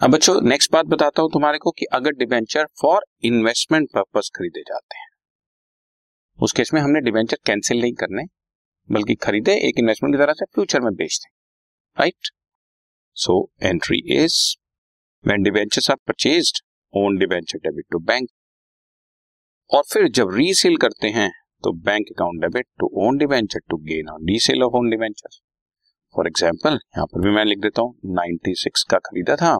अब बच्चों नेक्स्ट बात बताता हूँ तुम्हारे को कि अगर डिबेंचर फॉर इन्वेस्टमेंट पर्पस खरीदे जाते हैं, उस केस में हमने डिबेंचर कैंसिल नहीं करने, बल्कि खरीदे एक इन्वेस्टमेंट की तरह से फ्यूचर में बेच right so entry is when debentures are purchased own debenture debit to bank और फिर जब रीसेल करते हैं तो bank account debit to own debenture to gain on resale of own debenture for example यहाँ पर भी मैं लिख देता हूँ 96 का खरीदा था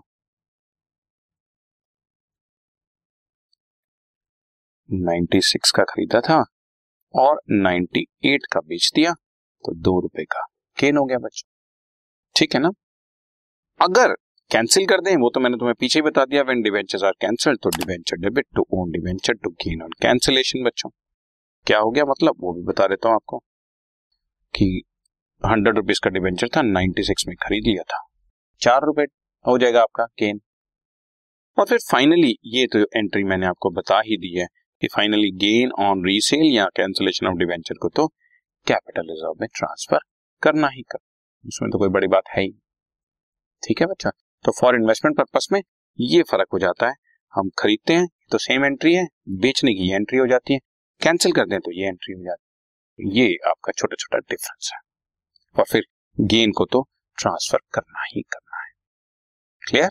96 का खरीदा था और 98 का बेच दिया तो दो रुपए का गेन हो गया बच्चों। ठीक है ना? अगर कैंसिल कर दें, वो तो मैंने तुम्हें पीछे ही बता दिया व्हेन डिवेंचर्स आर कैंसिल तो debenture debit to own debenture to gain on cancellation बच्चों। क्या हो गया मतलब? वो भी बता देता हूँ आपको कि हंड्रेड रुपीज़ का डिवेंचर था, नाइनटी सिक्स में खरीद लिया था। चार रुपए हो जाएगा आपका गेन और फिर फाइनली ये तो एंट्री मैंने आपको बता ही दी है कि फाइनली गेन ऑन रीसेल या कैंसिलेशन ऑफ़ डिवेंचर को तो कैपिटल रिज़र्व में ट्रांसफ़र करना ही कर। उसमें तो कोई बड़ी बात है ही ठीक है बच्चा? तो फॉर इन्वेस्टमेंट पर्पस में ये फ़र्क हो जाता है। हम खरीदते हैं तो सेम एंट्री है, बेचने की एंट्री हो जाती है। कैंसिल कर दें तो ये एंट्री हो जाती है। ये आपका छोटा छोटा डिफरेंस है। और फिर गेन को तो ट्रांसफ़र करना ही करना है। Clear